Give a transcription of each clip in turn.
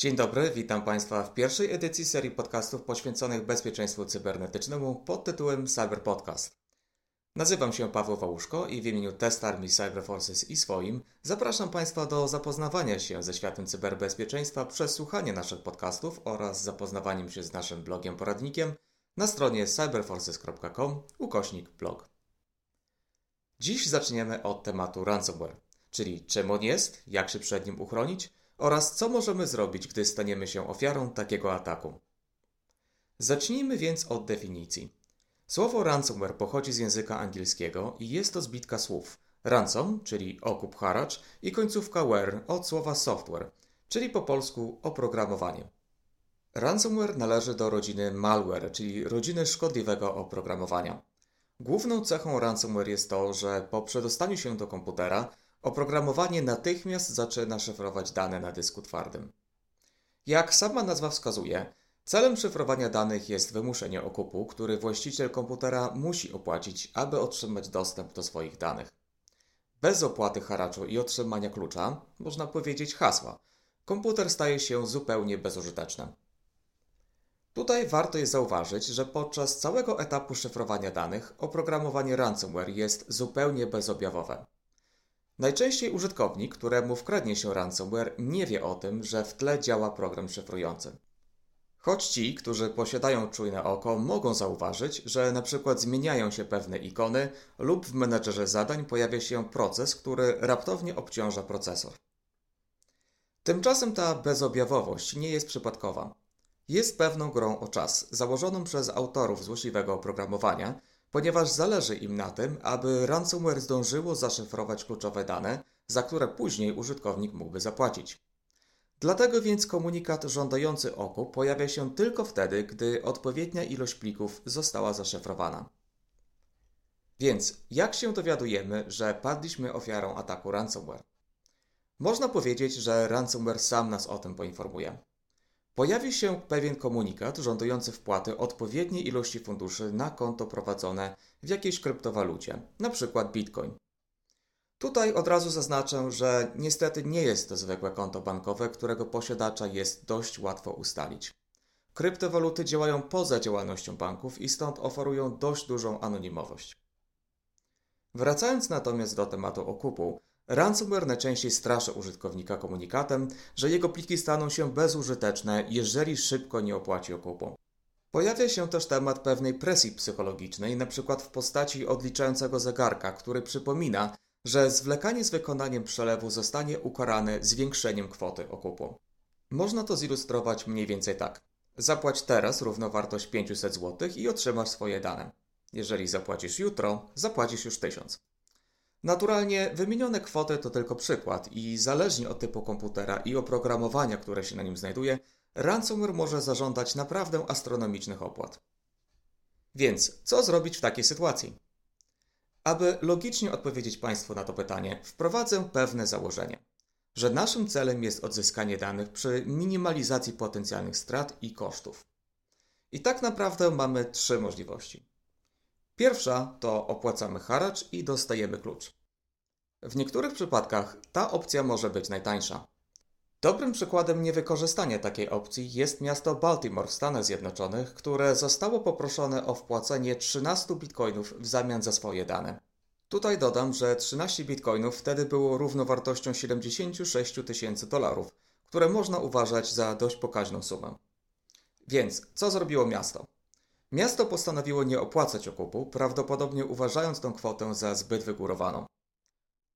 Dzień dobry, witam Państwa w pierwszej edycji serii podcastów poświęconych bezpieczeństwu cybernetycznemu pod tytułem Cyber Podcast. Nazywam się Paweł Wałuszko i w imieniu Test Army Cyber Forces i swoim zapraszam Państwa do zapoznawania się ze światem cyberbezpieczeństwa przez słuchanie naszych podcastów oraz zapoznawaniem się z naszym blogiem poradnikiem na stronie cyberforces.com ukośnik blog. Dziś zaczniemy od tematu ransomware, czyli czym on jest, jak się przed nim uchronić oraz co możemy zrobić, gdy staniemy się ofiarą takiego ataku. Zacznijmy więc od definicji. Słowo ransomware pochodzi z języka angielskiego i jest to zbitka słów ransom, czyli okup haracz, i końcówka ware od słowa software, czyli po polsku oprogramowanie. Ransomware należy do rodziny malware, czyli rodziny szkodliwego oprogramowania. Główną cechą ransomware jest to, że po przedostaniu się do komputera oprogramowanie natychmiast zaczyna szyfrować dane na dysku twardym. Jak sama nazwa wskazuje, celem szyfrowania danych jest wymuszenie okupu, który właściciel komputera musi opłacić, aby otrzymać dostęp do swoich danych. Bez opłaty haraczu i otrzymania klucza, można powiedzieć hasła, komputer staje się zupełnie bezużyteczny. Tutaj warto jest zauważyć, że podczas całego etapu szyfrowania danych oprogramowanie ransomware jest zupełnie bezobjawowe. Najczęściej użytkownik, któremu wkradnie się ransomware, nie wie o tym, że w tle działa program szyfrujący. Choć ci, którzy posiadają czujne oko, mogą zauważyć, że przykład zmieniają się pewne ikony lub w menedżerze zadań pojawia się proces, który raptownie obciąża procesor. Tymczasem ta bezobjawowość nie jest przypadkowa. Jest pewną grą o czas, założoną przez autorów złośliwego oprogramowania, ponieważ zależy im na tym, aby ransomware zdążyło zaszyfrować kluczowe dane, za które później użytkownik mógłby zapłacić. Dlatego więc komunikat żądający oku pojawia się tylko wtedy, gdy odpowiednia ilość plików została zaszyfrowana. Więc jak się dowiadujemy, że padliśmy ofiarą ataku ransomware? Można powiedzieć, że ransomware sam nas o tym poinformuje. Pojawi się pewien komunikat żądający wpłaty odpowiedniej ilości funduszy na konto prowadzone w jakiejś kryptowalucie, np. Bitcoin. Tutaj od razu zaznaczę, że niestety nie jest to zwykłe konto bankowe, którego posiadacza jest dość łatwo ustalić. Kryptowaluty działają poza działalnością banków i stąd oferują dość dużą anonimowość. Wracając natomiast do tematu okupu, Ransomware najczęściej straszy użytkownika komunikatem, że jego pliki staną się bezużyteczne, jeżeli szybko nie opłaci okupu. Pojawia się też temat pewnej presji psychologicznej, np. w postaci odliczającego zegarka, który przypomina, że zwlekanie z wykonaniem przelewu zostanie ukarane zwiększeniem kwoty okupu. Można to zilustrować mniej więcej tak. Zapłać teraz równowartość 500 zł i otrzymasz swoje dane. Jeżeli zapłacisz jutro, zapłacisz już 1000. Naturalnie wymienione kwoty to tylko przykład i zależnie od typu komputera i oprogramowania, które się na nim znajduje, ransomware może zażądać naprawdę astronomicznych opłat. Więc co zrobić w takiej sytuacji? Aby logicznie odpowiedzieć Państwu na to pytanie, wprowadzę pewne założenie, że naszym celem jest odzyskanie danych przy minimalizacji potencjalnych strat i kosztów. I tak naprawdę mamy trzy możliwości. Pierwsza to opłacamy haracz i dostajemy klucz. W niektórych przypadkach ta opcja może być najtańsza. Dobrym przykładem niewykorzystania takiej opcji jest miasto Baltimore w Stanach Zjednoczonych, które zostało poproszone o wpłacenie 13 bitcoinów w zamian za swoje dane. Tutaj dodam, że 13 bitcoinów wtedy było równowartością 76 tysięcy dolarów, które można uważać za dość pokaźną sumę. Więc co zrobiło miasto? Miasto postanowiło nie opłacać okupu, prawdopodobnie uważając tę kwotę za zbyt wygórowaną.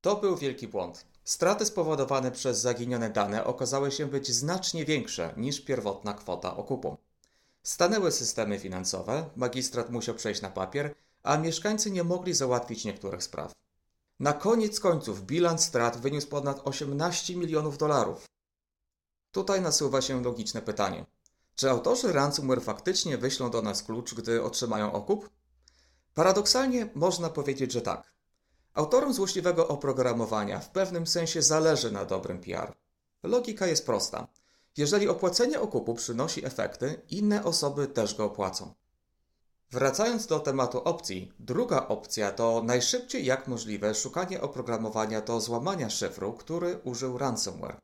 To był wielki błąd. Straty spowodowane przez zaginione dane okazały się być znacznie większe niż pierwotna kwota okupu. Stanęły systemy finansowe, magistrat musiał przejść na papier, a mieszkańcy nie mogli załatwić niektórych spraw. Na koniec końców bilans strat wyniósł ponad 18 milionów dolarów. Tutaj nasuwa się logiczne pytanie. Czy autorzy ransomware faktycznie wyślą do nas klucz, gdy otrzymają okup? Paradoksalnie można powiedzieć, że tak. Autorom złośliwego oprogramowania w pewnym sensie zależy na dobrym PR. Logika jest prosta. Jeżeli opłacenie okupu przynosi efekty, inne osoby też go opłacą. Wracając do tematu opcji, druga opcja to najszybciej jak możliwe szukanie oprogramowania do złamania szyfru, który użył ransomware.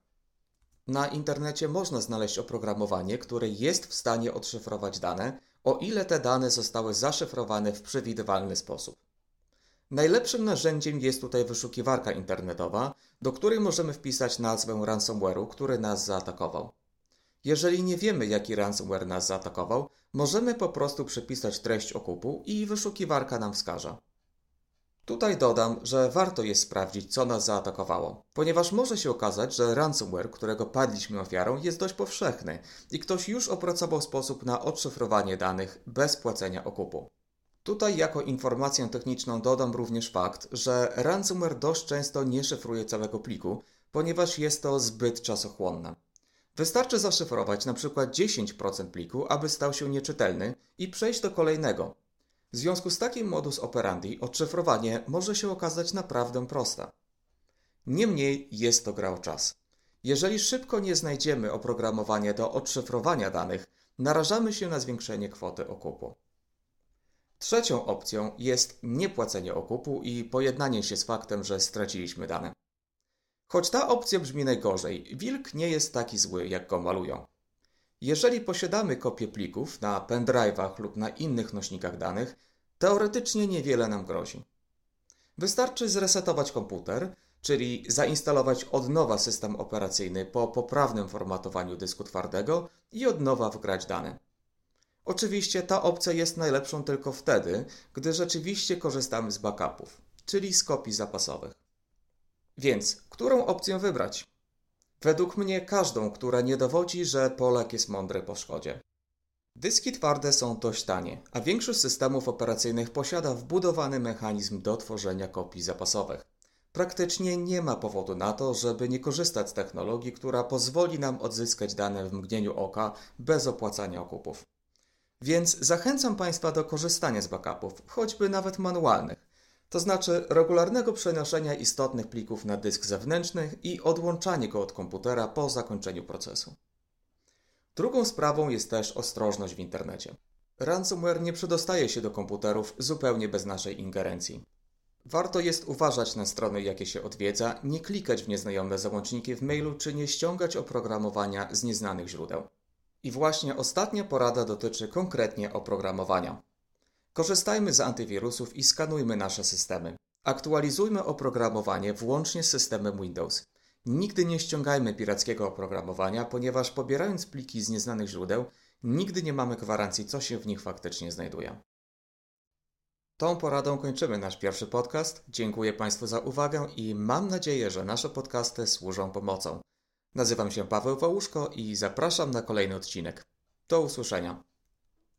Na internecie można znaleźć oprogramowanie, które jest w stanie odszyfrować dane, o ile te dane zostały zaszyfrowane w przewidywalny sposób. Najlepszym narzędziem jest tutaj wyszukiwarka internetowa, do której możemy wpisać nazwę ransomware'u, który nas zaatakował. Jeżeli nie wiemy, jaki ransomware nas zaatakował, możemy po prostu przypisać treść okupu i wyszukiwarka nam wskaże. Tutaj dodam, że warto jest sprawdzić, co nas zaatakowało, ponieważ może się okazać, że ransomware, którego padliśmy ofiarą, jest dość powszechny i ktoś już opracował sposób na odszyfrowanie danych bez płacenia okupu. Tutaj jako informację techniczną dodam również fakt, że ransomware dość często nie szyfruje całego pliku, ponieważ jest to zbyt czasochłonne. Wystarczy zaszyfrować np. 10% pliku, aby stał się nieczytelny i przejść do kolejnego. W związku z takim modus operandi odszyfrowanie może się okazać naprawdę proste. Niemniej jest to gra o czas. Jeżeli szybko nie znajdziemy oprogramowania do odszyfrowania danych, narażamy się na zwiększenie kwoty okupu. Trzecią opcją jest niepłacenie okupu i pojednanie się z faktem, że straciliśmy dane. Choć ta opcja brzmi najgorzej, wilk nie jest taki zły, jak go malują. Jeżeli posiadamy kopię plików na pendrive'ach lub na innych nośnikach danych, teoretycznie niewiele nam grozi. Wystarczy zresetować komputer, czyli zainstalować od nowa system operacyjny po poprawnym formatowaniu dysku twardego i od nowa wgrać dane. Oczywiście ta opcja jest najlepszą tylko wtedy, gdy rzeczywiście korzystamy z backupów, czyli z kopii zapasowych. Więc, którą opcję wybrać? Według mnie każdą, która nie dowodzi, że Polak jest mądry po szkodzie. Dyski twarde są dość tanie, a większość systemów operacyjnych posiada wbudowany mechanizm do tworzenia kopii zapasowych. Praktycznie nie ma powodu na to, żeby nie korzystać z technologii, która pozwoli nam odzyskać dane w mgnieniu oka bez opłacania okupów. Więc zachęcam Państwa do korzystania z backupów, choćby nawet manualnych, to znaczy regularnego przenoszenia istotnych plików na dysk zewnętrzny i odłączanie go od komputera po zakończeniu procesu. Drugą sprawą jest też ostrożność w internecie. Ransomware nie przedostaje się do komputerów zupełnie bez naszej ingerencji. Warto jest uważać na strony, jakie się odwiedza, nie klikać w nieznajome załączniki w mailu czy nie ściągać oprogramowania z nieznanych źródeł. I właśnie ostatnia porada dotyczy konkretnie oprogramowania. Korzystajmy z antywirusów i skanujmy nasze systemy. Aktualizujmy oprogramowanie włącznie z systemem Windows. Nigdy nie ściągajmy pirackiego oprogramowania, ponieważ pobierając pliki z nieznanych źródeł, nigdy nie mamy gwarancji, co się w nich faktycznie znajduje. Tą poradą kończymy nasz pierwszy podcast. Dziękuję Państwu za uwagę i mam nadzieję, że nasze podcasty służą pomocą. Nazywam się Paweł Wałuszko i zapraszam na kolejny odcinek. Do usłyszenia.